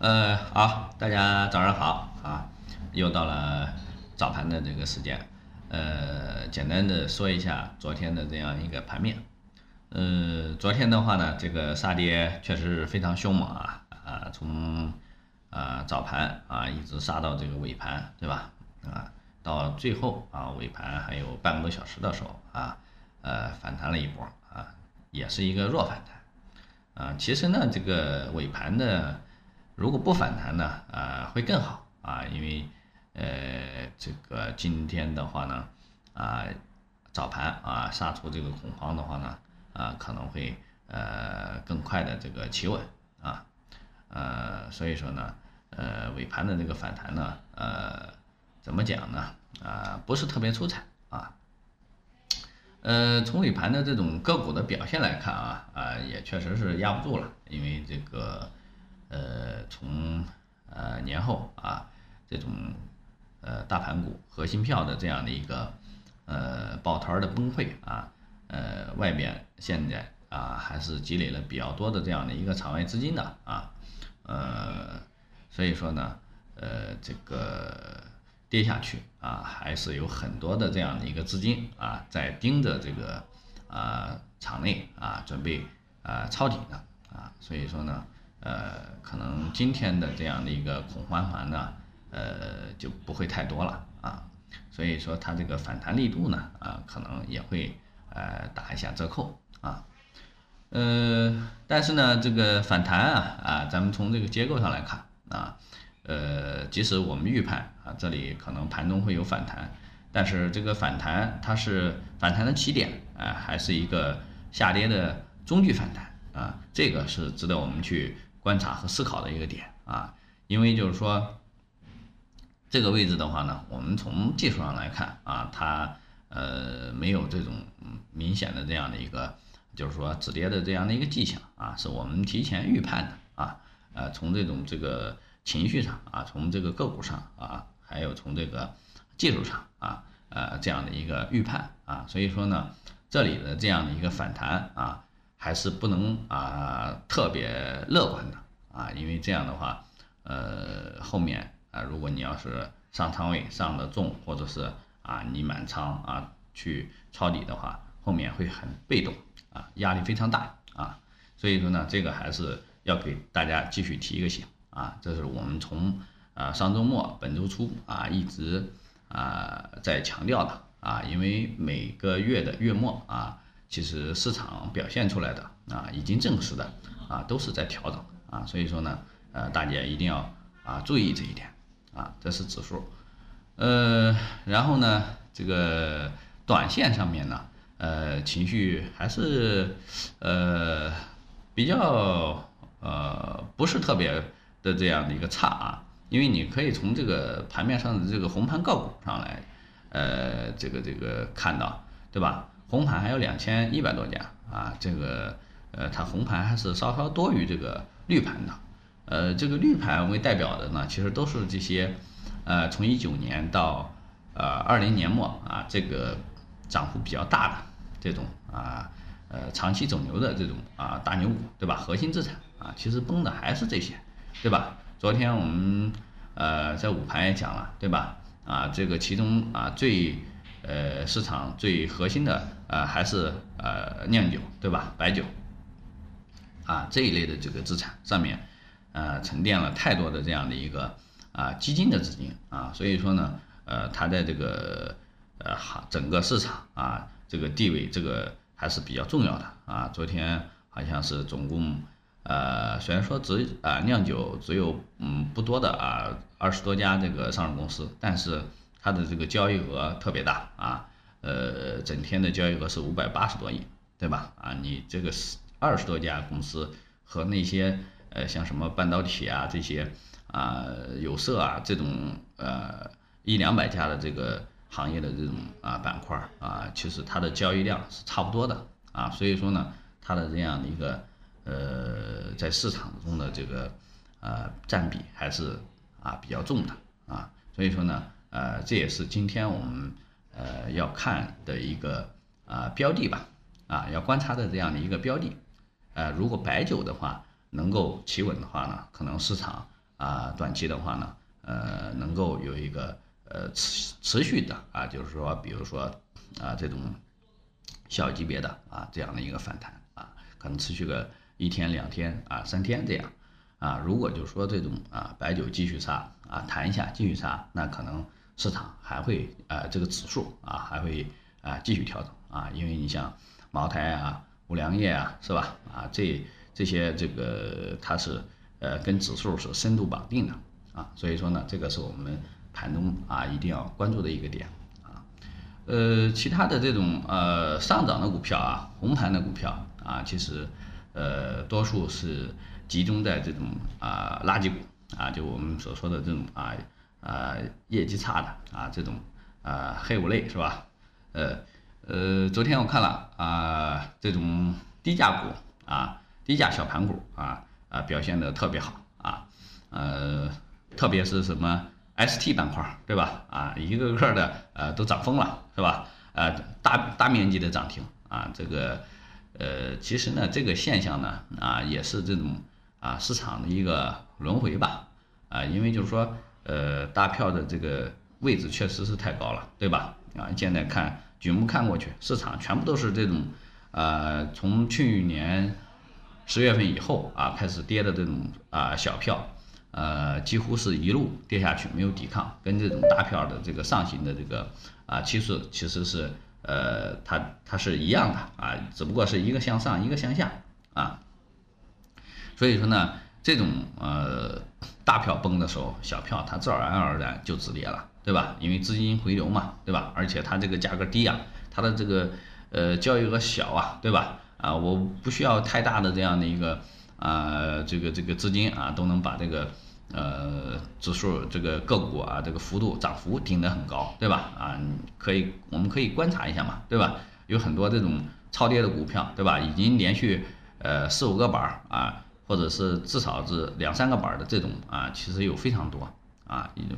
呃，好，大家早上好啊，又到了早盘的这个时间，呃，简单的说一下昨天的这样一个盘面，呃，昨天的话呢，这个杀跌确实非常凶猛啊，啊，从啊早盘啊一直杀到这个尾盘，对吧？啊，到最后啊尾盘还有半个多小时的时候啊，呃，反弹了一波啊，也是一个弱反弹，啊，其实呢，这个尾盘的。如果不反弹呢，啊，会更好啊，因为，呃，这个今天的话呢，啊，早盘啊杀出这个恐慌的话呢，啊，可能会呃更快的这个企稳啊，呃，所以说呢，呃，尾盘的这个反弹呢，呃，怎么讲呢？啊，不是特别出彩啊，呃，从尾盘的这种个股的表现来看啊，啊，也确实是压不住了，因为这个。呃，从呃年后啊，这种呃大盘股核心票的这样的一个呃抱团的崩溃啊，呃外边现在啊还是积累了比较多的这样的一个场外资金的啊，呃所以说呢，呃这个跌下去啊，还是有很多的这样的一个资金啊在盯着这个啊场内啊准备啊抄底的啊，所以说呢。呃，可能今天的这样的一个恐慌盘呢，呃，就不会太多了啊，所以说它这个反弹力度呢，啊，可能也会呃打一下折扣啊，呃，但是呢，这个反弹啊，啊，咱们从这个结构上来看啊，呃，即使我们预判啊，这里可能盘中会有反弹，但是这个反弹它是反弹的起点啊，还是一个下跌的中距反弹啊，这个是值得我们去。观察和思考的一个点啊，因为就是说，这个位置的话呢，我们从技术上来看啊，它呃没有这种明显的这样的一个，就是说止跌的这样的一个迹象啊，是我们提前预判的啊，呃，从这种这个情绪上啊，从这个个股上啊，还有从这个技术上啊，呃这样的一个预判啊，所以说呢，这里的这样的一个反弹啊。还是不能啊特别乐观的啊，因为这样的话，呃后面啊如果你要是上仓位上的重，或者是啊你满仓啊去抄底的话，后面会很被动啊，压力非常大啊，所以说呢，这个还是要给大家继续提一个醒啊，这是我们从啊上周末本周初啊一直啊在强调的啊，因为每个月的月末啊。其实市场表现出来的啊，已经证实的啊，都是在调整啊，所以说呢，呃，大家一定要啊注意这一点啊，这是指数，呃，然后呢，这个短线上面呢，呃，情绪还是呃比较呃不是特别的这样的一个差啊，因为你可以从这个盘面上的这个红盘个股上来，呃，这个这个看到，对吧？红盘还有两千一百多家啊，这个呃，它红盘还是稍稍多于这个绿盘的，呃，这个绿盘为代表的呢，其实都是这些，呃，从一九年到呃二零年末啊，这个涨幅比较大的这种啊，呃，长期走牛的这种啊大牛股，对吧？核心资产啊，其实崩的还是这些，对吧？昨天我们呃在午盘也讲了，对吧？啊，这个其中啊最。呃，市场最核心的呃还是呃酿酒，对吧？白酒啊这一类的这个资产上面，呃沉淀了太多的这样的一个啊基金的资金啊，所以说呢，呃它在这个呃行整个市场啊这个地位这个还是比较重要的啊。昨天好像是总共呃虽然说只啊酿酒只有嗯不多的啊二十多家这个上市公司，但是。它的这个交易额特别大啊，呃，整天的交易额是五百八十多亿，对吧？啊，你这个是二十多家公司和那些呃像什么半导体啊这些啊有色啊这种呃一两百家的这个行业的这种啊板块啊，其实它的交易量是差不多的啊，所以说呢，它的这样的一个呃在市场中的这个呃占比还是啊比较重的啊，所以说呢。呃，这也是今天我们呃要看的一个啊标的吧，啊要观察的这样的一个标的，呃，如果白酒的话能够企稳的话呢，可能市场啊短期的话呢，呃能够有一个呃持持续的啊，就是说比如说啊这种小级别的啊这样的一个反弹啊，可能持续个一天两天啊三天这样。啊，如果就是说这种啊白酒继续杀啊弹一下继续杀，那可能市场还会啊这个指数啊还会啊继续调整啊，因为你像茅台啊。五粮液啊，是吧？啊，这这些这个它是呃跟指数是深度绑定的啊，所以说呢，这个是我们盘中啊一定要关注的一个点啊。呃，其他的这种呃上涨的股票啊，红盘的股票啊，其实呃多数是集中在这种啊垃圾股啊，就我们所说的这种啊啊业绩差的啊这种啊黑五类是吧？呃。呃，昨天我看了啊，这种低价股啊，低价小盘股啊啊表现的特别好啊，呃，特别是什么 ST 板块，对吧？啊，一个个的呃都涨疯了，是吧？呃，大大面积的涨停啊，这个呃，其实呢，这个现象呢啊，也是这种啊市场的一个轮回吧啊，因为就是说呃大票的这个位置确实是太高了，对吧？啊，现在看。举目看过去，市场全部都是这种，呃，从去年十月份以后啊开始跌的这种啊小票，呃，几乎是一路跌下去，没有抵抗，跟这种大票的这个上行的这个啊趋势其实是呃它它是一样的啊，只不过是一个向上，一个向下啊，所以说呢，这种呃大票崩的时候，小票它自然而然就止跌了。对吧？因为资金回流嘛，对吧？而且它这个价格低啊，它的这个呃交易额小啊，对吧？啊，我不需要太大的这样的一个啊，这个这个资金啊，都能把这个呃指数这个个股啊这个幅度涨幅顶得很高，对吧？啊，可以我们可以观察一下嘛，对吧？有很多这种超跌的股票，对吧？已经连续呃四五个板儿啊，或者是至少是两三个板的这种啊，其实有非常多啊，有。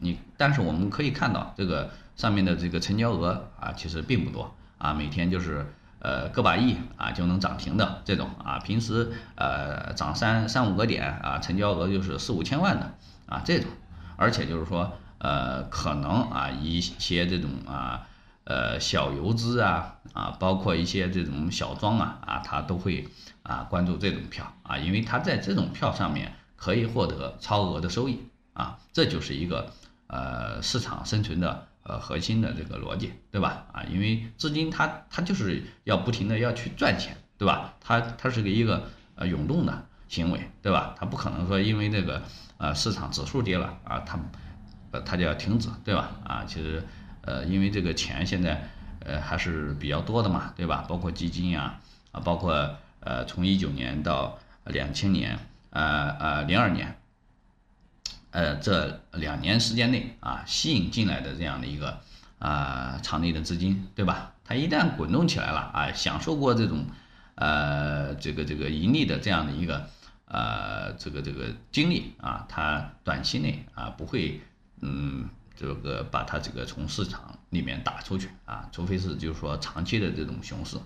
你但是我们可以看到这个上面的这个成交额啊，其实并不多啊，每天就是呃个把亿啊就能涨停的这种啊，平时呃涨三三五个点啊，成交额就是四五千万的啊这种，而且就是说呃可能啊一些这种啊呃小游资啊啊，包括一些这种小庄啊啊，他都会啊关注这种票啊，因为他在这种票上面可以获得超额的收益啊，这就是一个。呃，市场生存的呃核心的这个逻辑，对吧？啊，因为资金它它就是要不停的要去赚钱，对吧？它它是个一个呃涌动的行为，对吧？它不可能说因为这个呃市场指数跌了啊，它呃它就要停止，对吧？啊，其实呃因为这个钱现在呃还是比较多的嘛，对吧？包括基金呀啊，包括呃从一九年到两千年呃呃零二年。呃，这两年时间内啊，吸引进来的这样的一个啊场内的资金，对吧？它一旦滚动起来了啊，享受过这种呃这个这个盈利的这样的一个呃这个这个经历啊，它短期内啊不会嗯这个把它这个从市场里面打出去啊，除非是就是说长期的这种熊市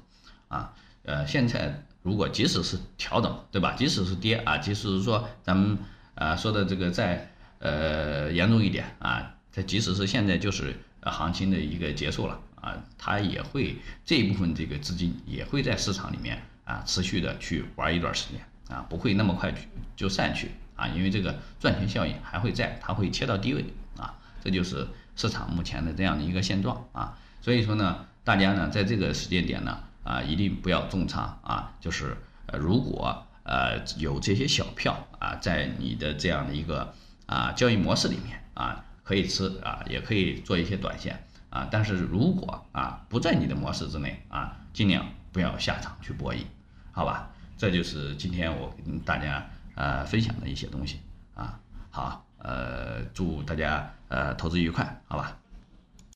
啊，呃，现在如果即使是调整，对吧？即使是跌啊，即使是说咱们啊说的这个在呃，严重一点啊，它即使是现在就是行情的一个结束了啊，它也会这一部分这个资金也会在市场里面啊持续的去玩一段时间啊，不会那么快就散去啊，因为这个赚钱效应还会在，它会切到低位，这就是市场目前的这样的一个现状啊，所以说呢，大家呢在这个时间点呢啊，一定不要重仓啊，就是呃如果呃有这些小票啊，在你的这样的一个。啊，交易模式里面啊，可以吃啊，也可以做一些短线啊，但是如果啊不在你的模式之内啊，尽量不要下场去博弈，好吧？这就是今天我跟大家呃分享的一些东西啊。好，呃，祝大家呃投资愉快，好吧？